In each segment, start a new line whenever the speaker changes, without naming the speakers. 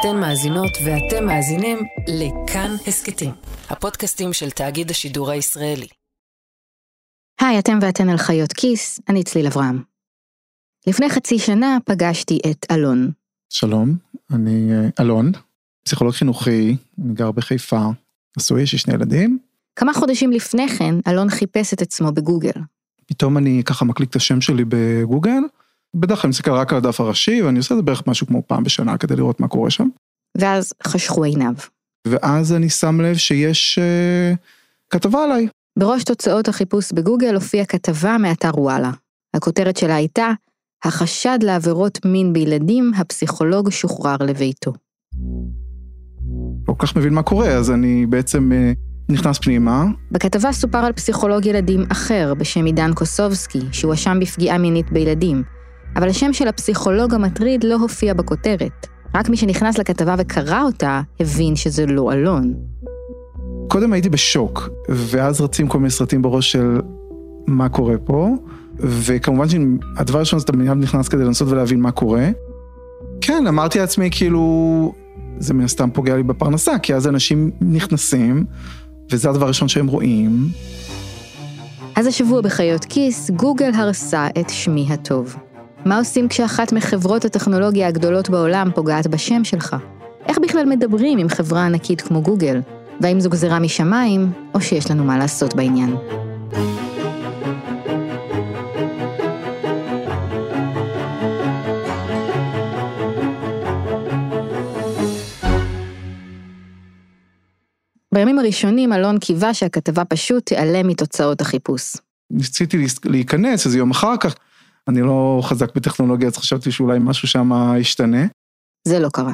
אתן מאזינות ואתם מאזינים לכאן הסכתים, הפודקאסטים של תאגיד השידור הישראלי.
היי, אתם ואתן על חיות כיס, אני צליל אברהם. לפני חצי שנה פגשתי את אלון.
שלום, אני אה, אלון, פסיכולוג חינוכי, אני גר בחיפה, נשוי, יש לי שני ילדים.
כמה חודשים לפני כן, אלון חיפש את עצמו בגוגל.
פתאום אני ככה מקליק את השם שלי בגוגל, בדרך כלל אני מסתכל רק על הדף הראשי, ואני עושה את זה בערך משהו כמו פעם בשנה כדי לראות מה קורה שם.
ואז חשכו עיניו.
ואז אני שם לב שיש uh, כתבה עליי.
בראש תוצאות החיפוש בגוגל הופיעה כתבה מאתר וואלה. הכותרת שלה הייתה, החשד לעבירות מין בילדים, הפסיכולוג שוחרר לביתו.
לא כל כך מבין מה קורה, אז אני בעצם uh, נכנס פנימה.
בכתבה סופר על פסיכולוג ילדים אחר בשם עידן קוסובסקי, שהואשם בפגיעה מינית בילדים. אבל השם של הפסיכולוג המטריד לא הופיע בכותרת. רק מי שנכנס לכתבה וקרא אותה, הבין שזה לא אלון.
קודם הייתי בשוק, ואז רצים כל מיני סרטים בראש של מה קורה פה, וכמובן שהדבר הראשון זה אתה מיד נכנס כדי לנסות ולהבין מה קורה. כן, אמרתי לעצמי כאילו, זה מן הסתם פוגע לי בפרנסה, כי אז אנשים נכנסים, וזה הדבר הראשון שהם רואים.
אז השבוע בחיות כיס, גוגל הרסה את שמי הטוב. מה עושים כשאחת מחברות הטכנולוגיה הגדולות בעולם פוגעת בשם שלך? איך בכלל מדברים עם חברה ענקית כמו גוגל? והאם זו גזירה משמיים, או שיש לנו מה לעשות בעניין? בימים הראשונים אלון קיווה שהכתבה פשוט תיעלם מתוצאות החיפוש.
ניסיתי להיכנס איזה יום אחר כך, אני לא חזק בטכנולוגיה, אז חשבתי שאולי משהו שם ישתנה.
זה לא קרה.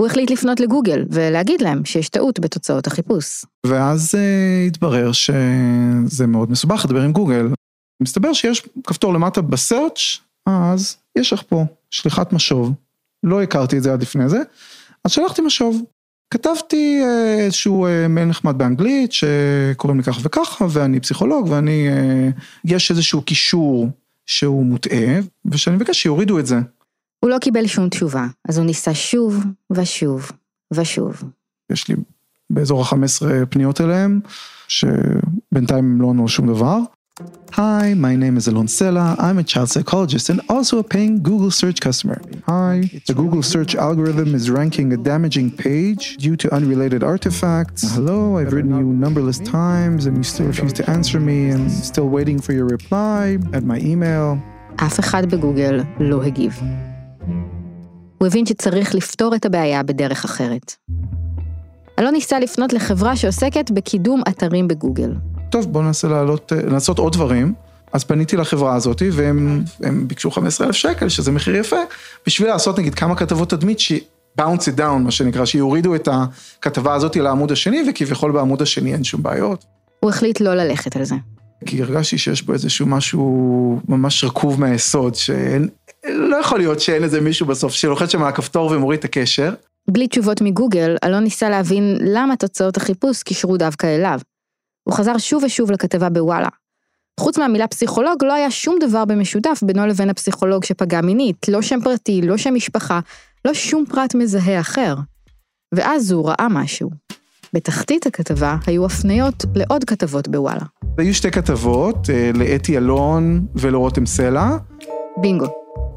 הוא החליט לפנות לגוגל ולהגיד להם שיש טעות בתוצאות החיפוש.
ואז uh, התברר שזה מאוד מסובך לדבר עם גוגל. מסתבר שיש כפתור למטה בסרצ', אז יש לך פה שליחת משוב. לא הכרתי את זה עד לפני זה, אז שלחתי משוב. כתבתי אה, איזשהו אה, מייל נחמד באנגלית שקוראים לי ככה וככה ואני פסיכולוג ואני, יש איזשהו קישור שהוא מוטעה, ושאני מבקש שיורידו את זה.
הוא לא קיבל שום תשובה, אז הוא ניסה שוב ושוב ושוב.
יש לי באזור ה-15 פניות אליהם, שבינתיים הם לא ענו שום דבר. Hi, my name is Alon Sela. I'm a child psychologist and also a paying Google search customer. Hi, the Google search algorithm is ranking a damaging page due to unrelated artifacts. Hello, I've written you numberless times and you still refuse to answer me and still waiting for your reply at my email.
אף אחד בגוגל לא הגיב. הוא הבין שצריך לפתור את הבעיה בדרך אחרת. אלון ניסה לפנות לחברה שעוסקת בקידום אתרים בגוגל.
טוב, בואו ננסה לעלות, אה, לעשות עוד דברים. אז פניתי לחברה הזאת והם ביקשו 15 אלף שקל, שזה מחיר יפה, בשביל לעשות נגיד כמה כתבות תדמית ש... bounce it down, מה שנקרא, שיורידו את הכתבה הזאת לעמוד השני, וכביכול בעמוד השני אין שום בעיות.
הוא החליט לא ללכת על זה.
כי הרגשתי שיש בו איזשהו משהו ממש רקוב מהיסוד, שאין, לא יכול להיות שאין איזה מישהו בסוף שלוחץ שם על הכפתור ומוריד את הקשר.
בלי תשובות מגוגל, אלון ניסה להבין למה תוצאות החיפוש קישרו דווקא אליו. הוא חזר שוב ושוב לכתבה בוואלה. חוץ מהמילה פסיכולוג, לא היה שום דבר במשותף בינו לבין הפסיכולוג שפגע מינית, לא שם פרטי, לא שם משפחה, לא שום פרט מזהה אחר. ואז הוא ראה משהו. בתחתית הכתבה היו הפניות לעוד כתבות בוואלה.
היו שתי כתבות, אה, לאתי אלון ולרותם סלע.
בינגו.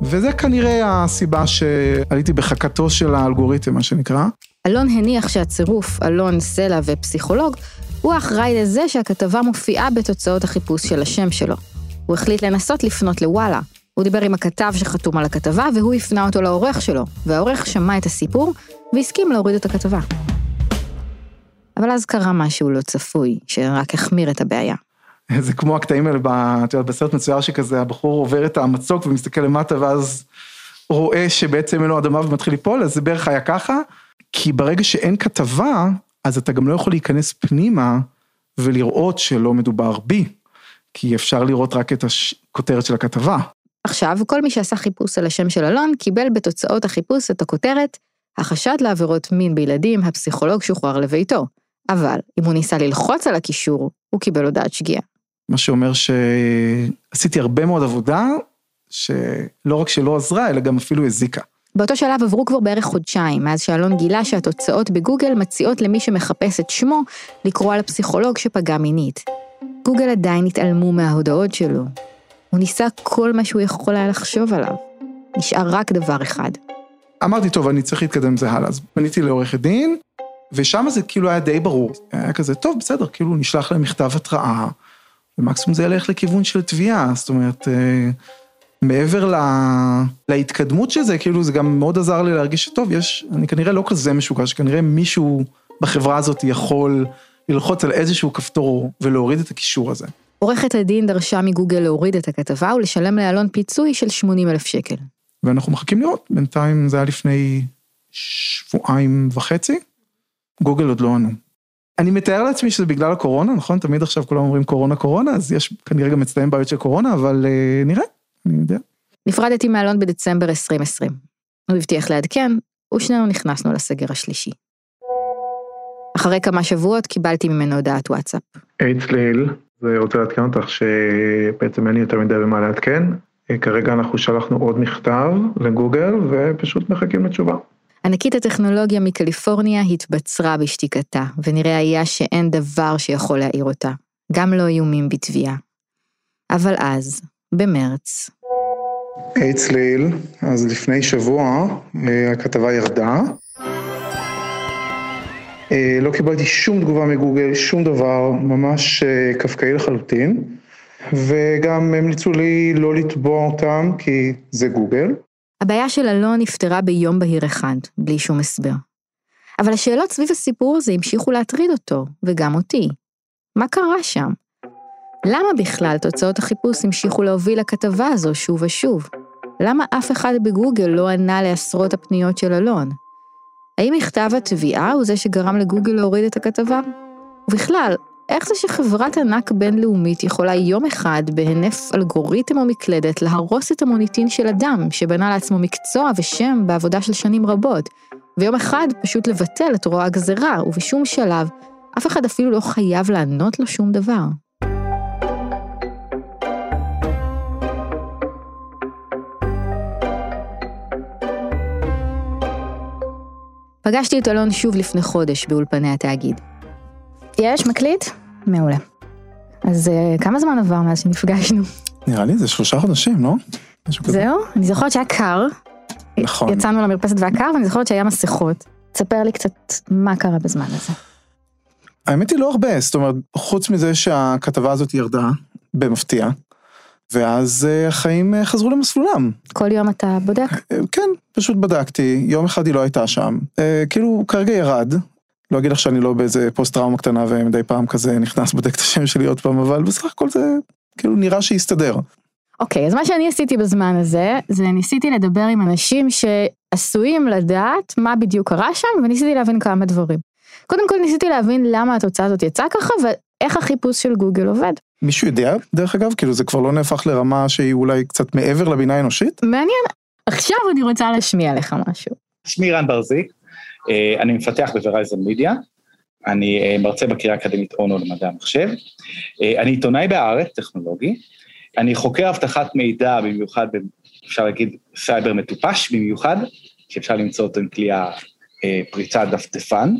וזה כנראה הסיבה שעליתי בחכתו של האלגוריתם, מה שנקרא.
אלון הניח שהצירוף אלון, סלע ופסיכולוג הוא האחראי לזה שהכתבה מופיעה בתוצאות החיפוש של השם שלו. הוא החליט לנסות לפנות לוואלה. הוא דיבר עם הכתב שחתום על הכתבה והוא הפנה אותו לעורך שלו, והעורך שמע את הסיפור והסכים להוריד את הכתבה. אבל אז קרה משהו לא צפוי, שרק החמיר את הבעיה.
זה כמו הקטעים האלה, את יודעת, בסרט מצויר שכזה, הבחור עובר את המצוק ומסתכל למטה ואז רואה שבעצם אין לו אדמה ומתחיל ליפול, אז זה בערך היה ככה, כי ברגע שאין כתבה, אז אתה גם לא יכול להיכנס פנימה ולראות שלא מדובר בי, כי אפשר לראות רק את הכותרת של הכתבה.
עכשיו, כל מי שעשה חיפוש על השם של אלון, קיבל בתוצאות החיפוש את הכותרת, החשד לעבירות מין בילדים, הפסיכולוג שוחרר לביתו. אבל אם הוא ניסה ללחוץ על הקישור, הוא קיבל הודעת שגיאה.
מה שאומר שעשיתי הרבה מאוד עבודה, שלא רק שלא עזרה, אלא גם אפילו הזיקה.
באותו שלב עברו כבר בערך חודשיים, מאז שאלון גילה שהתוצאות בגוגל מציעות למי שמחפש את שמו לקרוא על הפסיכולוג שפגע מינית. גוגל עדיין התעלמו מההודעות שלו. הוא ניסה כל מה שהוא יכול היה לחשוב עליו. נשאר רק דבר אחד.
אמרתי, טוב, אני צריך להתקדם עם זה הלאה. אז פניתי לעורכת דין, ושם זה כאילו היה די ברור. היה כזה, טוב, בסדר, כאילו נשלח להם מכתב התראה, ומקסימום זה ילך לכיוון של תביעה, זאת אומרת, אה, מעבר לה, להתקדמות של זה, כאילו זה גם מאוד עזר לי להרגיש שטוב, יש, אני כנראה לא כזה משוגע, שכנראה מישהו בחברה הזאת יכול ללחוץ על איזשהו כפתור ולהוריד את הקישור הזה.
עורכת הדין דרשה מגוגל להוריד את הכתבה ולשלם לאלון פיצוי של 80 אלף שקל.
ואנחנו מחכים לראות, בינתיים זה היה לפני שבועיים וחצי, גוגל עוד לא ענו. אני מתאר לעצמי שזה בגלל הקורונה, נכון? תמיד עכשיו כולם אומרים קורונה קורונה, אז יש כנראה גם אצלם בעיות של קורונה, אבל uh, נראה, אני יודע.
נפרדתי מאלון בדצמבר 2020. הוא הבטיח לעדכן, ושנינו נכנסנו לסגר השלישי. אחרי כמה שבועות קיבלתי ממנו הודעת וואטסאפ.
היי צליל, אני רוצה לעדכן אותך שבעצם אין לי יותר מדי במה לעדכן. כרגע אנחנו שלחנו עוד מכתב לגוגל ופשוט מחכים לתשובה.
ענקית הטכנולוגיה מקליפורניה התבצרה בשתיקתה, ונראה היה שאין דבר שיכול להעיר אותה, גם לא איומים בתביעה. אבל אז, במרץ.
היי צליל, אז לפני שבוע אה, הכתבה ירדה. אה, לא קיבלתי שום תגובה מגוגל, שום דבר, ממש אה, קפקאי לחלוטין. וגם המליצו לי לא לתבוע אותם כי זה גוגל.
הבעיה של אלון נפתרה ביום בהיר אחד, בלי שום הסבר. אבל השאלות סביב הסיפור הזה המשיכו להטריד אותו, וגם אותי. מה קרה שם? למה בכלל תוצאות החיפוש המשיכו להוביל לכתבה הזו שוב ושוב? למה אף אחד בגוגל לא ענה לעשרות הפניות של אלון? האם מכתב התביעה הוא זה שגרם לגוגל להוריד את הכתבה? ובכלל, איך זה שחברת ענק בינלאומית יכולה יום אחד, בהינף אלגוריתם או מקלדת, להרוס את המוניטין של אדם שבנה לעצמו מקצוע ושם בעבודה של שנים רבות, ויום אחד פשוט לבטל את רוע הגזרה, ובשום שלב, אף אחד אפילו לא חייב לענות לו שום דבר. פגשתי את אלון שוב לפני חודש באולפני התאגיד. יש, מקליט? מעולה. אז uh, כמה זמן עבר מאז שנפגשנו?
נראה לי זה שלושה חודשים, לא?
זהו, אני זוכרת שהיה קר.
נכון.
יצאנו למרפסת והיה קר, ואני זוכרת שהיה מסכות. תספר לי קצת מה קרה בזמן הזה.
האמת היא לא הרבה, זאת אומרת, חוץ מזה שהכתבה הזאת ירדה, במפתיע, ואז uh, החיים uh, חזרו למסלולם.
כל יום אתה בודק?
כן, פשוט בדקתי, יום אחד היא לא הייתה שם. כאילו, כרגע ירד, לא אגיד לך שאני לא באיזה פוסט טראומה קטנה ומדי פעם כזה נכנס בודק את השם שלי עוד פעם, אבל בסך הכל זה כאילו נראה שיסתדר.
אוקיי, okay, אז מה שאני עשיתי בזמן הזה, זה ניסיתי לדבר עם אנשים שעשויים לדעת מה בדיוק קרה שם, וניסיתי להבין כמה דברים. קודם כל ניסיתי להבין למה התוצאה הזאת יצאה ככה, ואיך החיפוש של גוגל עובד.
מישהו יודע, דרך אגב? כאילו זה כבר לא נהפך לרמה שהיא אולי קצת מעבר לבינה האנושית?
מעניין. עכשיו אני רוצה להשמיע לך משהו.
שמי רן ברזיק, אה, אני מפתח בוורייזן מידיה, אני אה, מרצה בקריאה האקדמית אונו למדעי המחשב, אה, אני עיתונאי בהארץ, טכנולוגי, אני חוקר אבטחת מידע במיוחד, אפשר להגיד סייבר מטופש במיוחד, שאפשר למצוא אותו עם כלי הפריצת דפדפן.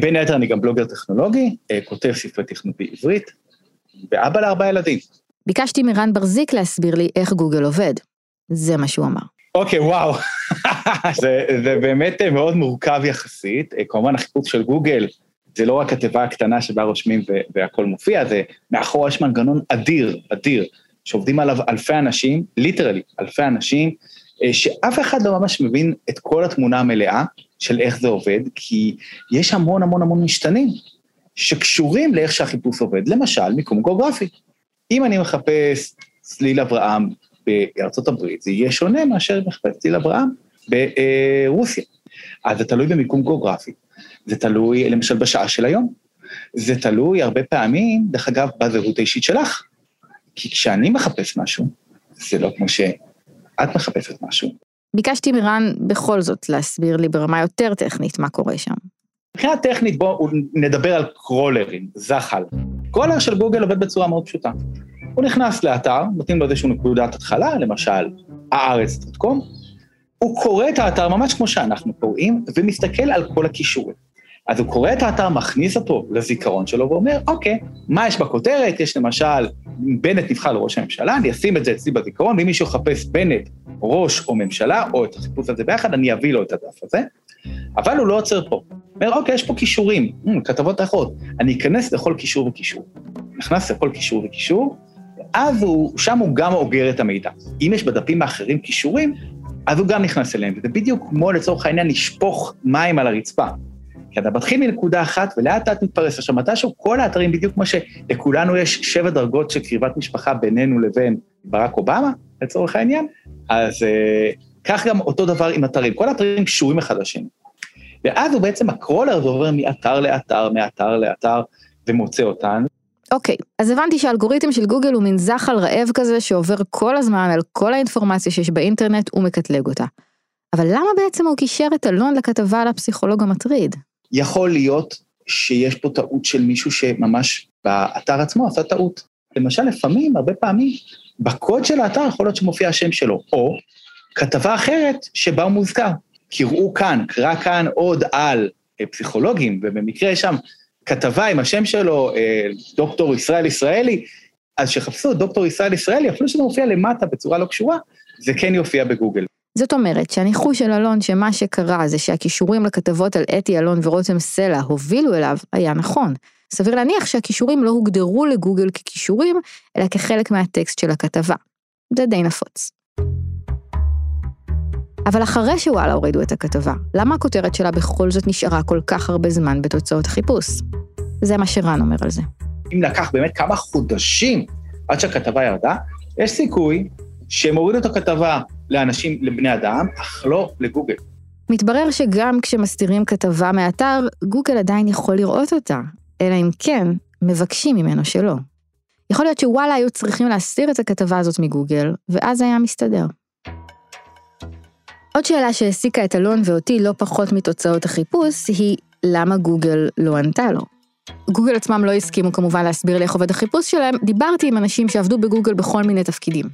בין היתר אני גם בלוגר טכנולוגי, כותב ספרי תכנות בעברית, ואבא לארבעה ילדים.
ביקשתי מרן ברזיק להסביר לי איך גוגל עובד. זה מה שהוא אמר.
אוקיי, וואו. זה, זה באמת מאוד מורכב יחסית. כמובן, החיפוש של גוגל, זה לא רק התיבה הקטנה שבה רושמים והכל מופיע, זה מאחור יש מנגנון אדיר, אדיר, שעובדים עליו אלפי אנשים, ליטרלי, אלפי אנשים, אה, שאף אחד לא ממש מבין את כל התמונה המלאה של איך זה עובד, כי יש המון המון המון משתנים שקשורים לאיך שהחיפוש עובד. למשל, מיקום גיאוגרפי. אם אני מחפש צליל אברהם בארצות הברית, זה יהיה שונה מאשר מחפש צליל אברהם ברוסיה. אז זה תלוי במיקום גיאוגרפי, זה תלוי למשל בשעה של היום, זה תלוי הרבה פעמים, דרך אגב, בזהות האישית שלך. כי כשאני מחפש משהו, זה לא כמו שאת מחפשת משהו.
ביקשתי מרן בכל זאת להסביר לי ברמה יותר טכנית מה קורה שם.
מבחינה טכנית בואו נדבר על קרולרים, זחל. קרולר של גוגל עובד בצורה מאוד פשוטה. הוא נכנס לאתר, נותנים לו איזושהי נקודת התחלה, למשל הארץ.קום, הוא קורא את האתר ממש כמו שאנחנו קוראים, ומסתכל על כל הכישורים. אז הוא קורא את האתר, מכניס אותו לזיכרון שלו ואומר, אוקיי, מה יש בכותרת? יש למשל, בנט נבחר לראש הממשלה, אני אשים את זה אצלי בזיכרון, ואם מישהו יחפש בנט, ראש או ממשלה, או את החיפוש הזה ביחד, אני אביא לו את הדף הזה. אבל הוא לא עוצר פה. אומר, אוקיי, יש פה כישורים, hmm, כתבות אחרות. אני אכנס לכל כישור וכישור. נכנס לכל כישור וכישור, ואז הוא, שם הוא גם אוגר את המידע. אם יש בדפים האחרים כישורים, אז הוא גם נכנס אליהם, וזה בדיוק כמו לצורך העניין לשפוך מים על הרצפה. כי אתה מתחיל מנקודה אחת ולאט לאט מתפרס. עכשיו, מתישהו כל האתרים, בדיוק כמו שלכולנו יש שבע דרגות של קריבת משפחה בינינו לבין ברק אובמה, לצורך העניין, אז אה, כך גם אותו דבר עם אתרים. כל האתרים קשורים אחד לשני. ואז הוא בעצם, הקרולר הזה עובר מאתר לאתר, מאתר לאתר, ומוצא אותן.
אוקיי, okay, אז הבנתי שהאלגוריתם של גוגל הוא מין זחל רעב כזה שעובר כל הזמן על כל האינפורמציה שיש באינטרנט ומקטלג אותה. אבל למה בעצם הוא קישר את אלון לכתבה על הפסיכולוג המטריד?
יכול להיות שיש פה טעות של מישהו שממש באתר עצמו עשה טעות. למשל, לפעמים, הרבה פעמים, בקוד של האתר יכול להיות שמופיע השם שלו, או כתבה אחרת שבה הוא מוזכר. קראו כאן, קרא כאן עוד על אה, פסיכולוגים, ובמקרה שם כתבה עם השם שלו, אה, דוקטור ישראל ישראלי, אז שחפשו דוקטור ישראל ישראלי, אפילו שזה מופיע למטה בצורה לא קשורה, זה כן יופיע בגוגל.
זאת אומרת שהניחוש של אלון שמה שקרה זה שהכישורים לכתבות על אתי אלון ורותם סלע הובילו אליו, היה נכון. סביר להניח שהכישורים לא הוגדרו לגוגל ככישורים, אלא כחלק מהטקסט של הכתבה. זה די נפוץ. אבל אחרי שוואלה הורידו את הכתבה, למה הכותרת שלה בכל זאת נשארה כל כך הרבה זמן בתוצאות החיפוש? זה מה שרן אומר על זה.
אם לקח באמת כמה חודשים עד שהכתבה ירדה, יש סיכוי שהם הורידו את הכתבה לאנשים, לבני אדם, אך לא לגוגל.
מתברר שגם כשמסתירים כתבה מאתר, גוגל עדיין יכול לראות אותה, אלא אם כן, מבקשים ממנו שלא. יכול להיות שוואלה היו צריכים להסתיר את הכתבה הזאת מגוגל, ואז היה מסתדר. עוד שאלה שהעסיקה את אלון ואותי לא פחות מתוצאות החיפוש, היא למה גוגל לא ענתה לו. גוגל עצמם לא הסכימו כמובן להסביר לי איך עובד החיפוש שלהם, דיברתי עם אנשים שעבדו בגוגל בכל מיני תפקידים.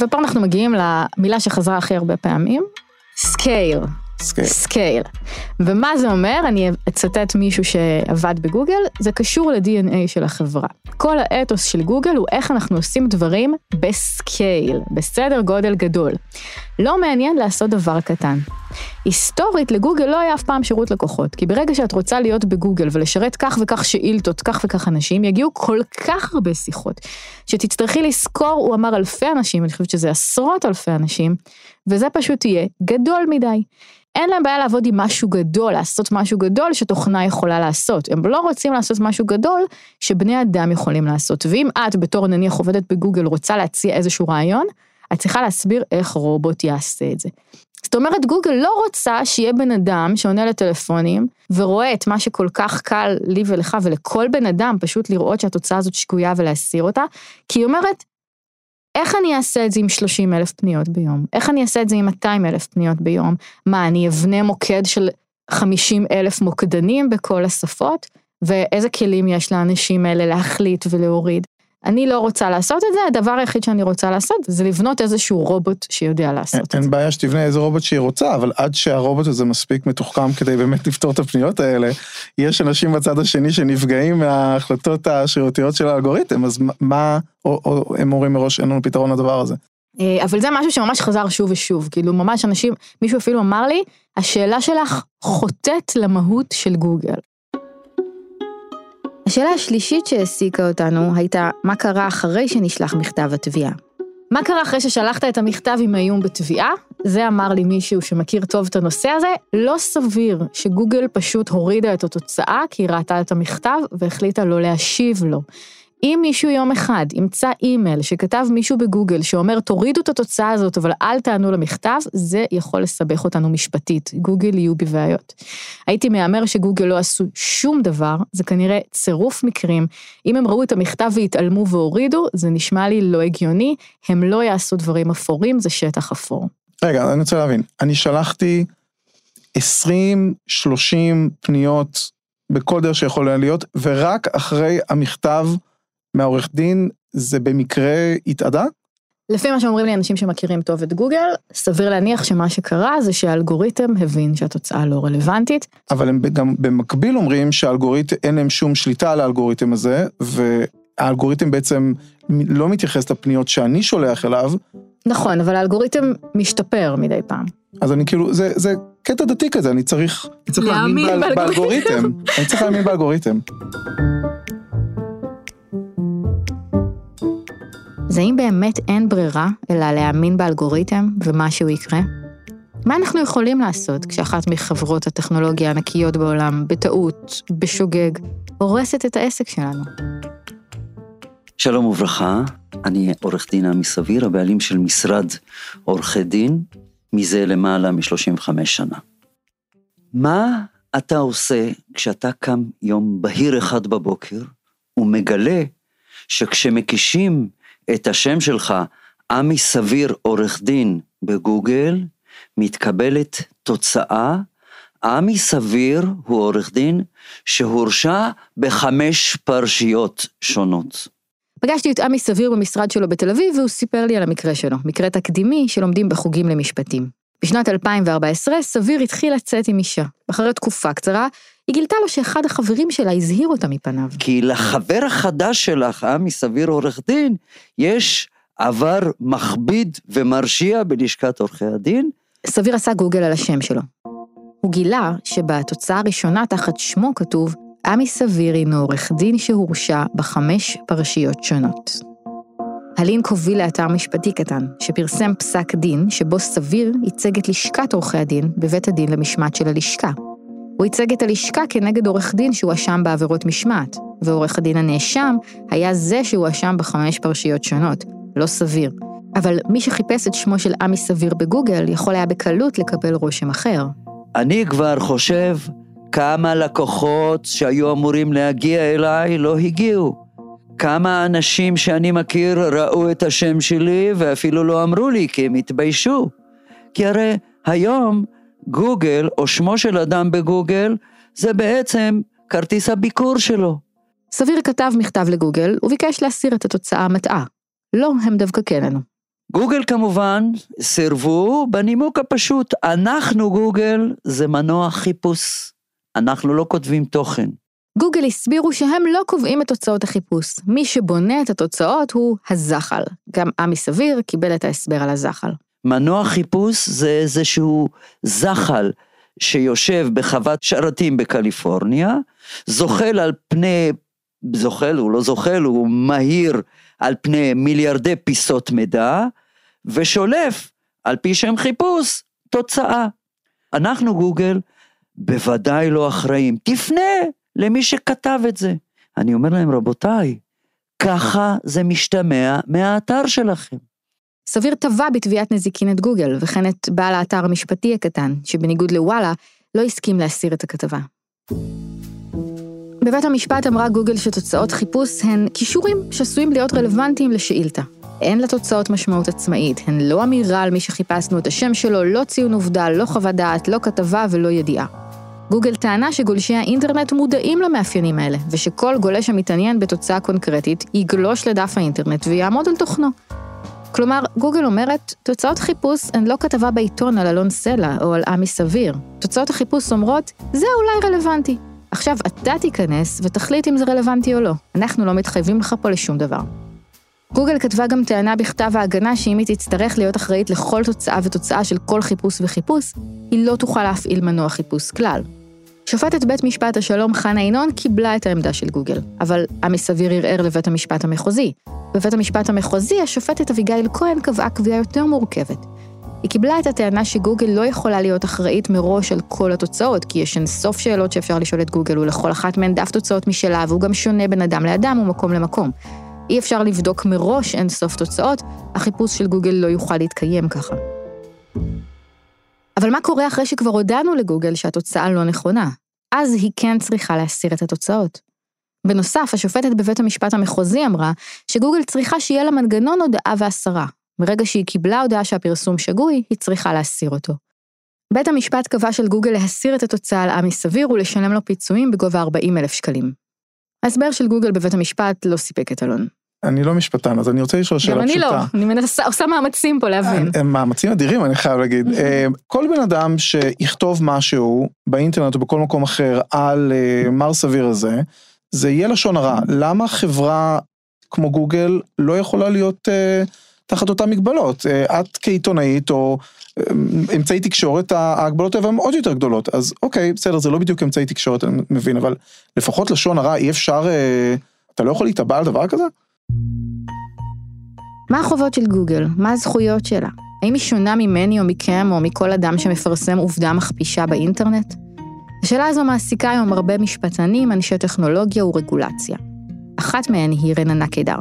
ופה אנחנו מגיעים למילה שחזרה הכי הרבה פעמים, scale.
scale.
scale. ומה זה אומר? אני אצטט מישהו שעבד בגוגל, זה קשור ל-DNA של החברה. כל האתוס של גוגל הוא איך אנחנו עושים דברים בסקייל, בסדר גודל גדול. לא מעניין לעשות דבר קטן. היסטורית לגוגל לא היה אף פעם שירות לקוחות, כי ברגע שאת רוצה להיות בגוגל ולשרת כך וכך שאילתות, כך וכך אנשים, יגיעו כל כך הרבה שיחות, שתצטרכי לזכור, הוא אמר אלפי אנשים, אני חושבת שזה עשרות אלפי אנשים, וזה פשוט יהיה גדול מדי. אין להם בעיה לעבוד עם משהו גדול, לעשות משהו גדול שתוכנה יכולה לעשות. הם לא רוצים לעשות משהו גדול שבני אדם יכולים לעשות. ואם את בתור נניח עובדת בגוגל רוצה להציע איזשהו רעיון, את צריכה להסביר איך רובוט יעשה את זה. זאת אומרת, גוגל לא רוצה שיהיה בן אדם שעונה לטלפונים ורואה את מה שכל כך קל לי ולך ולכל בן אדם פשוט לראות שהתוצאה הזאת שגויה ולהסיר אותה, כי היא אומרת, איך אני אעשה את זה עם 30 אלף פניות ביום? איך אני אעשה את זה עם 200 אלף פניות ביום? מה, אני אבנה מוקד של 50 אלף מוקדנים בכל השפות? ואיזה כלים יש לאנשים האלה להחליט ולהוריד? אני לא רוצה לעשות את זה, הדבר היחיד שאני רוצה לעשות זה לבנות איזשהו רובוט שיודע לעשות
אין,
את זה.
אין בעיה שתבנה איזה רובוט שהיא רוצה, אבל עד שהרובוט הזה מספיק מתוחכם כדי באמת לפתור את הפניות האלה, יש אנשים בצד השני שנפגעים מההחלטות השרירותיות של האלגוריתם, אז מה, או, או הם אומרים מראש אין לנו פתרון לדבר הזה.
אה, אבל זה משהו שממש חזר שוב ושוב, כאילו ממש אנשים, מישהו אפילו אמר לי, השאלה שלך חוטאת למהות של גוגל. השאלה השלישית שהעסיקה אותנו הייתה, מה קרה אחרי שנשלח מכתב התביעה? מה קרה אחרי ששלחת את המכתב עם האיום בתביעה? זה אמר לי מישהו שמכיר טוב את הנושא הזה, לא סביר שגוגל פשוט הורידה את התוצאה כי היא ראתה את המכתב והחליטה לא להשיב לו. אם מישהו יום אחד ימצא אימייל שכתב מישהו בגוגל שאומר תורידו את התוצאה הזאת אבל אל תענו למכתב, זה יכול לסבך אותנו משפטית, גוגל יהיו בבעיות. הייתי מהמר שגוגל לא עשו שום דבר, זה כנראה צירוף מקרים. אם הם ראו את המכתב והתעלמו והורידו, זה נשמע לי לא הגיוני, הם לא יעשו דברים אפורים, זה שטח אפור.
רגע, אני רוצה להבין, אני שלחתי 20-30 פניות בכל דרך שיכולה להיות, ורק אחרי המכתב מהעורך דין זה במקרה התאדה?
לפי מה שאומרים לי אנשים שמכירים טוב את גוגל, סביר להניח שמה שקרה זה שהאלגוריתם הבין שהתוצאה לא רלוונטית.
אבל הם גם במקביל אומרים שהאלגוריתם, אין להם שום שליטה על האלגוריתם הזה, והאלגוריתם בעצם לא מתייחס לפניות שאני שולח אליו.
נכון, אבל האלגוריתם משתפר מדי פעם.
אז אני כאילו, זה, זה קטע דתי כזה, אני צריך, אני צריך להאמין באל, באלגוריתם. אני צריך להאמין באלגוריתם.
אז האם באמת אין ברירה אלא להאמין באלגוריתם ומשהו יקרה? מה אנחנו יכולים לעשות כשאחת מחברות הטכנולוגיה הענקיות בעולם, בטעות, בשוגג, הורסת את העסק שלנו?
שלום וברכה, אני עורך דין עמי סביר, הבעלים של משרד עורכי דין, מזה למעלה מ-35 שנה. מה אתה עושה כשאתה קם יום בהיר אחד בבוקר ומגלה שכשמקישים את השם שלך, עמי סביר עורך דין בגוגל, מתקבלת תוצאה, עמי סביר הוא עורך דין שהורשע בחמש פרשיות שונות.
פגשתי את עמי סביר במשרד שלו בתל אביב והוא סיפר לי על המקרה שלו, מקרה תקדימי שלומדים בחוגים למשפטים. בשנת 2014 סביר התחיל לצאת עם אישה. אחרי תקופה קצרה, היא גילתה לו שאחד החברים שלה הזהיר אותה מפניו.
כי לחבר החדש שלך, עמי סביר עורך דין, יש עבר מכביד ומרשיע בלשכת עורכי הדין.
סביר עשה גוגל על השם שלו. הוא גילה שבתוצאה הראשונה תחת שמו כתוב, עמי סביר הינו עורך דין שהורשע בחמש פרשיות שונות. הלינק הוביל לאתר משפטי קטן, שפרסם פסק דין שבו סביר ייצג את לשכת עורכי הדין בבית הדין למשמעת של הלשכה. הוא ייצג את הלשכה כנגד עורך דין שהואשם בעבירות משמעת, ועורך הדין הנאשם היה זה שהואשם בחמש פרשיות שונות, לא סביר. אבל מי שחיפש את שמו של עמי סביר בגוגל יכול היה בקלות לקבל רושם אחר.
אני כבר חושב כמה לקוחות שהיו אמורים להגיע אליי לא הגיעו. כמה אנשים שאני מכיר ראו את השם שלי ואפילו לא אמרו לי כי הם התביישו. כי הרי היום גוגל או שמו של אדם בגוגל זה בעצם כרטיס הביקור שלו.
סביר כתב מכתב לגוגל וביקש להסיר את התוצאה המטעה. לא, הם דווקא כן ענו.
גוגל כמובן סירבו בנימוק הפשוט, אנחנו גוגל זה מנוע חיפוש, אנחנו לא כותבים תוכן.
גוגל הסבירו שהם לא קובעים את תוצאות החיפוש, מי שבונה את התוצאות הוא הזחל. גם עמי סביר קיבל את ההסבר על הזחל.
מנוע חיפוש זה איזשהו זחל שיושב בחוות שרתים בקליפורניה, זוחל על פני, זוחל, הוא לא זוחל, הוא מהיר על פני מיליארדי פיסות מידע, ושולף על פי שם חיפוש תוצאה. אנחנו גוגל בוודאי לא אחראים, תפנה למי שכתב את זה. אני אומר להם, רבותיי, ככה זה משתמע מהאתר שלכם.
סביר תבע בתביעת נזיקין את גוגל, וכן את בעל האתר המשפטי הקטן, שבניגוד לוואלה, לא הסכים להסיר את הכתבה. בבית המשפט אמרה גוגל שתוצאות חיפוש הן כישורים שעשויים להיות רלוונטיים לשאילתה. אין לתוצאות משמעות עצמאית, הן לא אמירה על מי שחיפשנו את השם שלו, לא ציון עובדה, לא חוות דעת, לא כתבה ולא ידיעה. גוגל טענה שגולשי האינטרנט מודעים למאפיינים האלה, ושכל גולש המתעניין בתוצאה קונקרטית יגלוש לדף האינטרנט ויעמוד על תוכנו. כלומר, גוגל אומרת, תוצאות חיפוש הן לא כתבה בעיתון על אלון סלע או על עמי סביר. תוצאות החיפוש אומרות, זה אולי רלוונטי. עכשיו אתה תיכנס ותחליט אם זה רלוונטי או לא. אנחנו לא מתחייבים לך פה לשום דבר. גוגל כתבה גם טענה בכתב ההגנה שאם היא תצטרך להיות אחראית לכל תוצאה ותוצאה של כל חיפוש וחיפוש, היא לא תוכל להפעיל מנוע חיפוש כלל. שופטת בית משפט השלום חנה ינון קיבלה את העמדה של גוגל, אבל עמי סביר ערער לבית המשפט המחוזי. בבית המשפט המחוזי השופטת אביגיל כהן קבעה קביעה יותר מורכבת. היא קיבלה את הטענה שגוגל לא יכולה להיות אחראית מראש על כל התוצאות, כי יש אין סוף שאלות שאפשר לשאול את גוגל, ולכל אחת מהן דף תוצאות משלה, והוא גם שונה בין אדם לאדם ומקום למקום. אי אפשר לבדוק מראש אין סוף תוצאות, החיפוש של גוגל לא יוכל להתקיים ככה. אבל מה קורה אחרי שכבר הודענו לגוגל שהתוצאה לא נכונה? אז היא כן צריכה להסיר את התוצאות. בנוסף, השופטת בבית המשפט המחוזי אמרה שגוגל צריכה שיהיה לה מנגנון הודעה והסרה. מרגע שהיא קיבלה הודעה שהפרסום שגוי, היא צריכה להסיר אותו. בית המשפט קבע של גוגל להסיר את התוצאה על עמי סביר ולשלם לו פיצויים בגובה 40 אלף שקלים. ההסבר של גוגל בבית המשפט לא סיפק את אלון.
אני לא משפטן, אז אני רוצה לשאול שאלה
גם
פשוטה.
אני לא, אני מנסה, עושה מאמצים פה להבין.
הם מאמצים אדירים, אני חייב להגיד. אה, כל בן אדם שיכתוב משהו באינטרנט או בכל מקום אחר על אה, מר סביר הזה, זה יהיה לשון הרע. למה חברה כמו גוגל לא יכולה להיות אה, תחת אותן מגבלות? אה, את כעיתונאית או אה, אמצעי תקשורת, ההגבלות האלה הן עוד יותר גדולות. אז אוקיי, בסדר, זה לא בדיוק אמצעי תקשורת, אני מבין, אבל לפחות לשון הרע, אי אפשר, אה, אתה לא יכול להתאבע על דבר כזה?
מה החובות של גוגל? מה הזכויות שלה? האם היא שונה ממני או מכם או מכל אדם שמפרסם עובדה מכפישה באינטרנט? השאלה הזו מעסיקה היום הרבה משפטנים, אנשי טכנולוגיה ורגולציה. אחת מהן היא רננה קידר.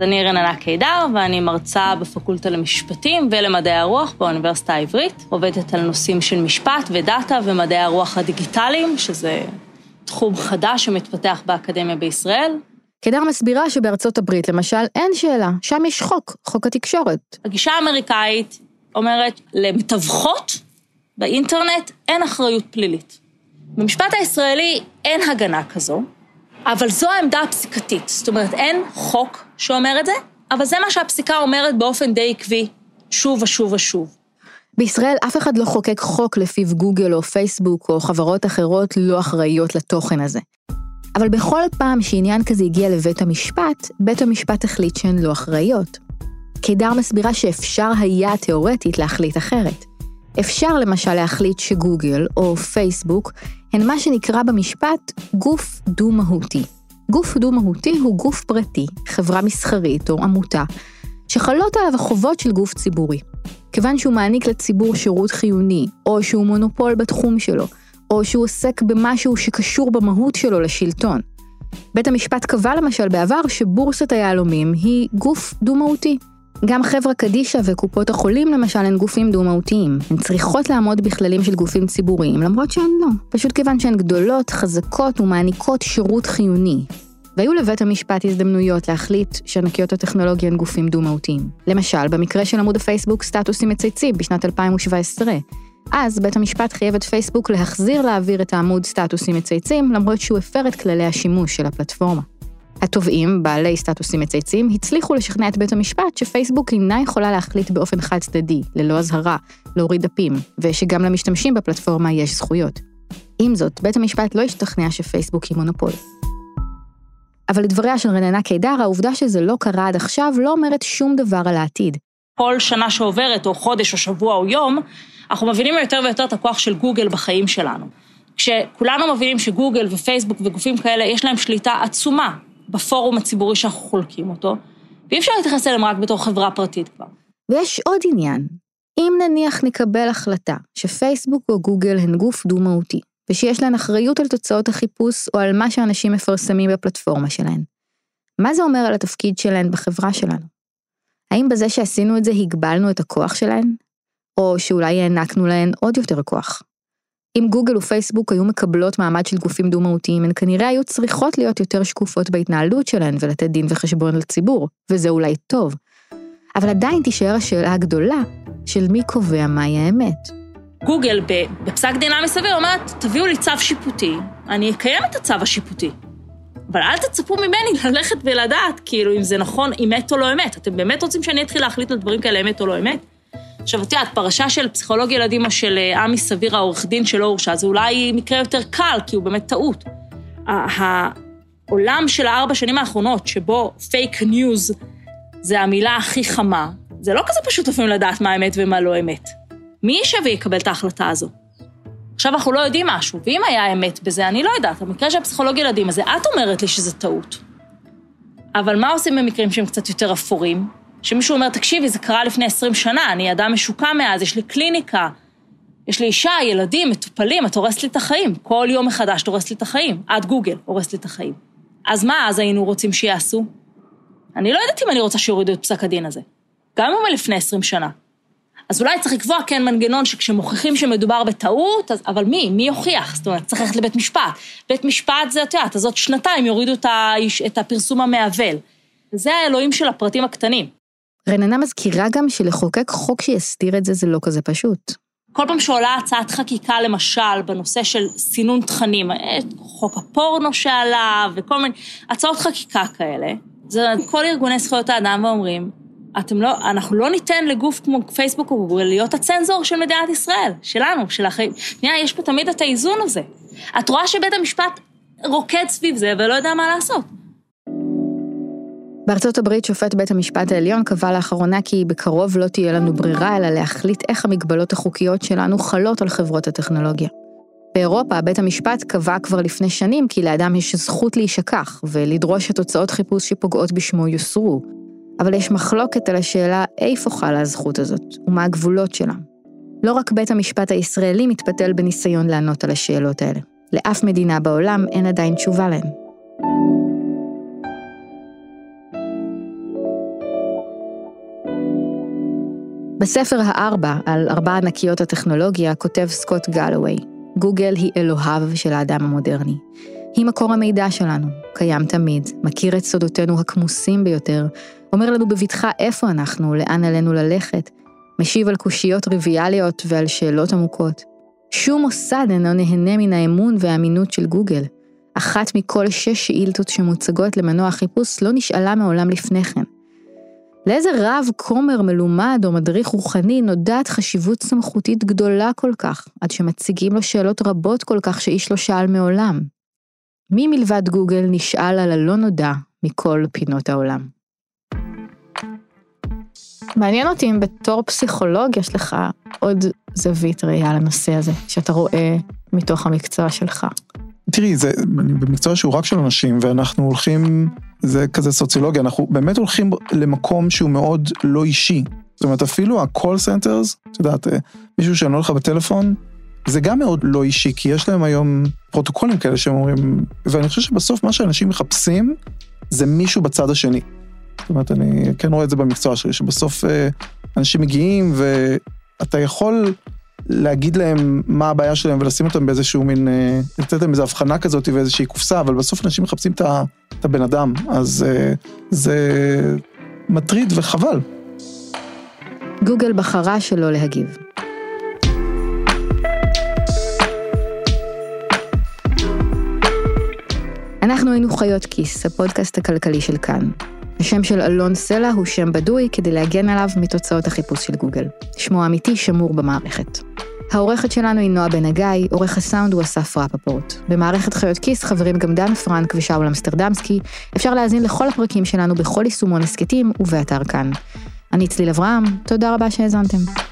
אני רננה קידר, ואני מרצה בפקולטה למשפטים ולמדעי הרוח באוניברסיטה העברית. עובדת על נושאים של משפט ודאטה ומדעי הרוח הדיגיטליים, שזה תחום חדש שמתפתח באקדמיה בישראל.
קידר מסבירה שבארצות הברית, למשל, אין שאלה, שם יש חוק, חוק התקשורת.
הגישה האמריקאית אומרת, למתווכות באינטרנט אין אחריות פלילית. במשפט הישראלי אין הגנה כזו, אבל זו העמדה הפסיקתית. זאת אומרת, אין חוק שאומר את זה, אבל זה מה שהפסיקה אומרת באופן די עקבי, שוב ושוב ושוב.
בישראל אף אחד לא חוקק חוק לפיו גוגל או פייסבוק או חברות אחרות לא אחראיות לתוכן הזה. אבל בכל פעם שעניין כזה הגיע לבית המשפט, בית המשפט החליט שהן לא אחראיות. קידר מסבירה שאפשר היה תאורטית להחליט אחרת. אפשר למשל להחליט שגוגל או פייסבוק הן מה שנקרא במשפט גוף דו-מהותי. גוף דו-מהותי הוא גוף פרטי, חברה מסחרית או עמותה, שחלות עליו החובות של גוף ציבורי. כיוון שהוא מעניק לציבור שירות חיוני, או שהוא מונופול בתחום שלו, או שהוא עוסק במשהו שקשור במהות שלו לשלטון. בית המשפט קבע למשל בעבר שבורסת היהלומים היא גוף דו-מהותי. גם חברה קדישא וקופות החולים למשל הן גופים דו-מהותיים. הן צריכות לעמוד בכללים של גופים ציבוריים, למרות שהן לא. פשוט כיוון שהן גדולות, חזקות ומעניקות שירות חיוני. והיו לבית המשפט הזדמנויות להחליט שענקיות הטכנולוגיה הן גופים דו-מהותיים. למשל, במקרה של עמוד הפייסבוק סטטוסים מצייצים בשנת 2017. אז בית המשפט חייב את פייסבוק להחזיר להעביר את העמוד סטטוסים מצייצים, למרות שהוא הפר את כללי השימוש של הפלטפורמה. התובעים, בעלי סטטוסים מצייצים, הצליחו לשכנע את בית המשפט שפייסבוק אינה יכולה להחליט באופן חד צדדי, ללא אזהרה, להוריד דפים, ושגם למשתמשים בפלטפורמה יש זכויות. עם זאת, בית המשפט לא השתכנע שפייסבוק היא מונופול. אבל לדבריה של רננה קידר, העובדה שזה לא קרה עד עכשיו לא אומרת שום דבר על העתיד.
כל שנה שעוברת, או חודש, או שבוע, או יום, אנחנו מבינים יותר ויותר את הכוח של גוגל בחיים שלנו. כשכולנו מבינים שגוגל ופייסבוק וגופים כאלה, יש להם שליטה עצומה בפורום הציבורי שאנחנו חולקים אותו, ואי אפשר להתייחס אליהם רק בתור חברה פרטית כבר.
ויש עוד עניין. אם נניח נקבל החלטה שפייסבוק או גוגל הן גוף דו-מהותי, ושיש להן אחריות על תוצאות החיפוש או על מה שאנשים מפרסמים בפלטפורמה שלהן, מה זה אומר על התפקיד שלהן בחברה שלנו? האם בזה שעשינו את זה הגבלנו את הכוח שלהן? או שאולי הענקנו להן עוד יותר כוח? אם גוגל ופייסבוק היו מקבלות מעמד של גופים דו-מהותיים, הן כנראה היו צריכות להיות יותר שקופות בהתנהלות שלהן ולתת דין וחשבון לציבור, וזה אולי טוב. אבל עדיין תישאר השאלה הגדולה של מי קובע מהי האמת.
גוגל בפסק דינה מסביר אומרת, תביאו לי צו שיפוטי, אני אקיים את הצו השיפוטי. אבל אל תצפו ממני ללכת ולדעת, כאילו, אם זה נכון, אמת או לא אמת. אתם באמת רוצים שאני אתחיל להחליט על דברים כאלה אמת או לא אמת? עכשיו, את יודעת, פרשה של פסיכולוג ילדים או של אה, עמי סביר, העורך דין שלא הורשע, זה אולי מקרה יותר קל, כי הוא באמת טעות. העולם של הארבע שנים האחרונות, שבו פייק ניוז זה המילה הכי חמה, זה לא כזה פשוט לפעמים לדעת מה אמת ומה לא אמת. מי יישב ויקבל את ההחלטה הזו? עכשיו אנחנו לא יודעים משהו, ואם היה אמת בזה, אני לא יודעת. המקרה של הפסיכולוג ילדים הזה, את אומרת לי שזה טעות. אבל מה עושים במקרים שהם קצת יותר אפורים? שמישהו אומר, תקשיבי, זה קרה לפני 20 שנה, אני אדם משוקע מאז, יש לי קליניקה, יש לי אישה, ילדים, מטופלים, את הורסת לי את החיים. כל יום מחדש את הורסת לי את החיים. את גוגל הורסת לי את החיים. אז מה אז היינו רוצים שיעשו? אני לא יודעת אם אני רוצה שיורידו את פסק הדין הזה. גם אם מלפני 20 שנה. אז אולי צריך לקבוע כן מנגנון שכשמוכיחים שמדובר בטעות, אז, אבל מי? מי יוכיח? זאת אומרת, צריך ללכת לבית משפט. בית משפט זה, את יודעת, אז עוד שנתיים יורידו את הפרסום המעוול. זה האלוהים של הפרטים הקטנים.
רננה מזכירה גם שלחוקק חוק שיסתיר את זה זה לא כזה פשוט.
כל פעם שעולה הצעת חקיקה, למשל, בנושא של סינון תכנים, חוק הפורנו שעלה וכל מיני הצעות חקיקה כאלה, זה כל ארגוני זכויות האדם ואומרים, אתם לא, אנחנו לא ניתן לגוף כמו פייסבוק או גוגל להיות הצנזור של מדינת ישראל, שלנו, של החיים. שנייה, יש פה תמיד את האיזון הזה. את רואה שבית המשפט רוקד סביב זה ולא יודע מה לעשות.
בארצות הברית שופט בית המשפט העליון קבע לאחרונה כי בקרוב לא תהיה לנו ברירה אלא להחליט איך המגבלות החוקיות שלנו חלות על חברות הטכנולוגיה. באירופה בית המשפט קבע כבר לפני שנים כי לאדם יש זכות להישכח ולדרוש שתוצאות חיפוש שפוגעות בשמו יוסרו. אבל יש מחלוקת על השאלה איפה חלה הזכות הזאת ומה הגבולות שלה. לא רק בית המשפט הישראלי מתפתל בניסיון לענות על השאלות האלה. לאף מדינה בעולם אין עדיין תשובה להן. בספר הארבע על ארבע ענקיות הטכנולוגיה כותב סקוט גלווי, גוגל היא אלוהיו של האדם המודרני. היא מקור המידע שלנו, קיים תמיד, מכיר את סודותינו הכמוסים ביותר, אומר לנו בבטחה איפה אנחנו, לאן עלינו ללכת, משיב על קושיות טריוויאליות ועל שאלות עמוקות. שום מוסד אינו נהנה מן האמון והאמינות של גוגל. אחת מכל שש שאילתות שמוצגות למנוע חיפוש לא נשאלה מעולם לפני כן. לאיזה רב, כומר, מלומד או מדריך רוחני נודעת חשיבות סמכותית גדולה כל כך, עד שמציגים לו שאלות רבות כל כך שאיש לא שאל מעולם? מי מלבד גוגל נשאל על הלא נודע מכל פינות העולם? מעניין אותי אם בתור פסיכולוג יש לך עוד זווית ראייה לנושא הזה, שאתה רואה מתוך המקצוע שלך.
תראי, זה, במקצוע שהוא רק של אנשים, ואנחנו הולכים, זה כזה סוציולוגיה, אנחנו באמת הולכים למקום שהוא מאוד לא אישי. זאת אומרת, אפילו ה-call centers, את יודעת, מישהו שעונה לך בטלפון, זה גם מאוד לא אישי, כי יש להם היום פרוטוקולים כאלה שהם אומרים, ואני חושב שבסוף מה שאנשים מחפשים, זה מישהו בצד השני. זאת אומרת, אני כן רואה את זה במקצוע שלי, שבסוף אה, אנשים מגיעים ואתה יכול להגיד להם מה הבעיה שלהם ולשים אותם באיזשהו מין, אה, לתת להם איזו הבחנה כזאת ואיזושהי קופסה, אבל בסוף אנשים מחפשים את הבן אדם, אז אה, זה מטריד וחבל.
גוגל בחרה שלא להגיב. אנחנו היינו חיות כיס, הפודקאסט הכלכלי של כאן. השם של אלון סלע הוא שם בדוי כדי להגן עליו מתוצאות החיפוש של גוגל. שמו האמיתי שמור במערכת. העורכת שלנו היא נועה בן הגיא, עורך הסאונד הוא אסף רפפורט. במערכת חיות כיס חברים גם דן פרנק ושאול אמסטרדמסקי. אפשר להאזין לכל הפרקים שלנו בכל יישומון הסכתים ובאתר כאן. אני צליל אברהם, תודה רבה שהאזנתם.